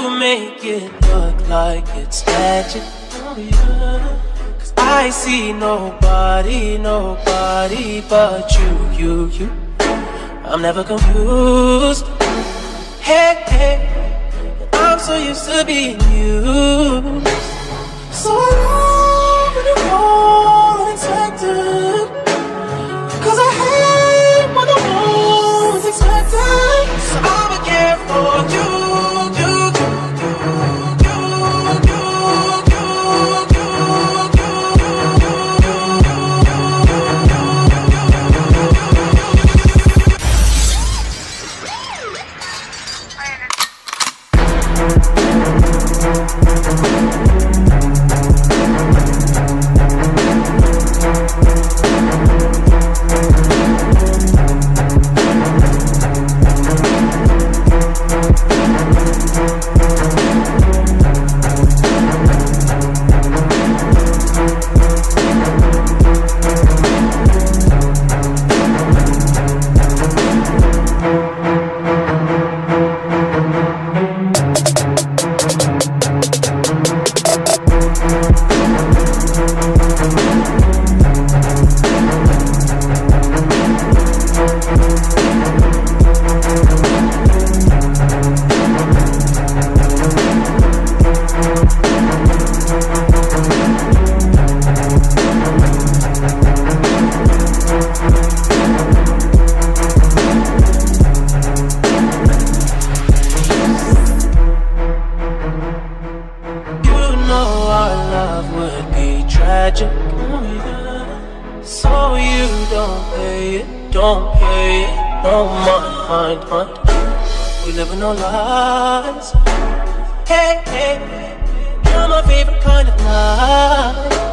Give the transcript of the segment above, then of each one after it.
You make it look like it's magic. Cause I see nobody, nobody but you, you, you. I'm never confused. Hey, hey, I'm so used to being you. So I love when you fall unexpected. Cause I hate when the moon's expected. Don't pay it, don't pay it, no mind, mind, mind. We live in no lies. Hey, hey, you're my favorite kind of night.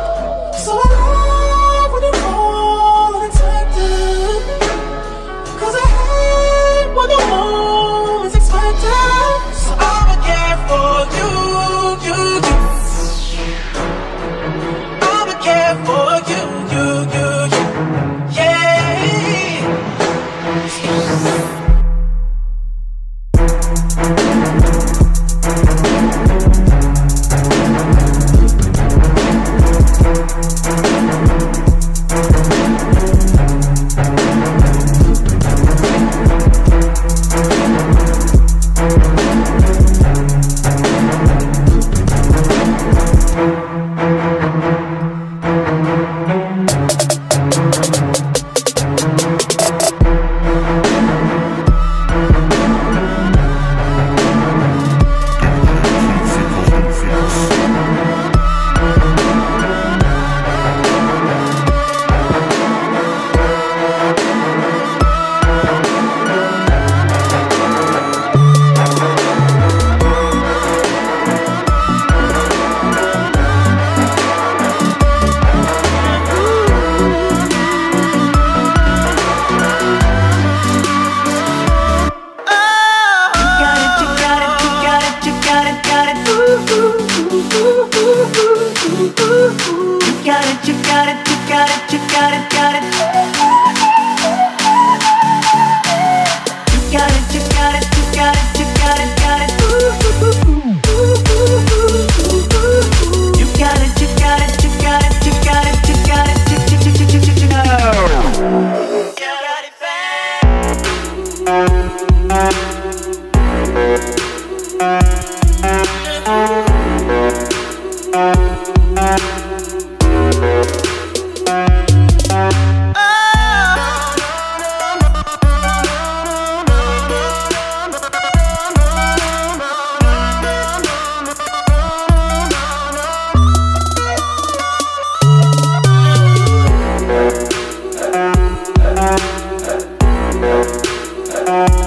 Música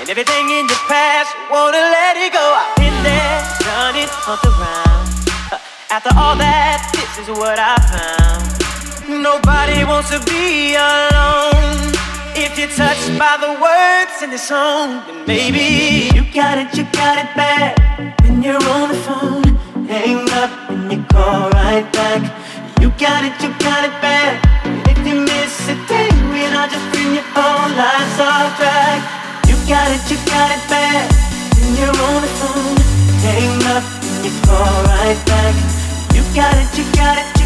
And everything in your past, wanna let it go. I've been there, done it, humped uh, around. After all that, this is what I found. Nobody wants to be alone. If you're touched by the words in the song, then maybe you got it, you got it bad. When you're on the phone, hang up and you call right back. You got it, you got it bad. Got it, you got it bad. When you're on the phone, hang up and you call right back. You got it, you got it,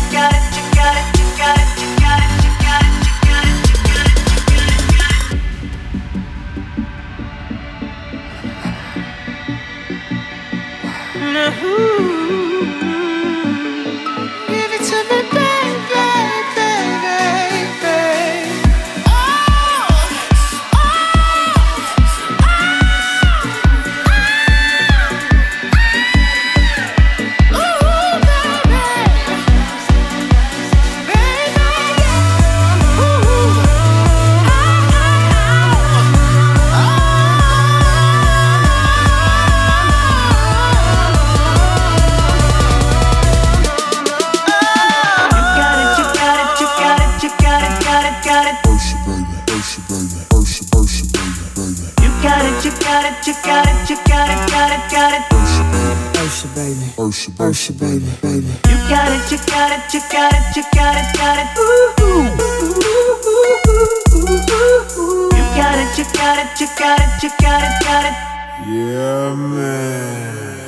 Ursha, Ursha, baby, baby. You got it, you got it, you got it, you got it, got it. Ooh, ooh, ooh, ooh, ooh, ooh. You got it, you got it, you got it, you got it, got it. Yeah, man.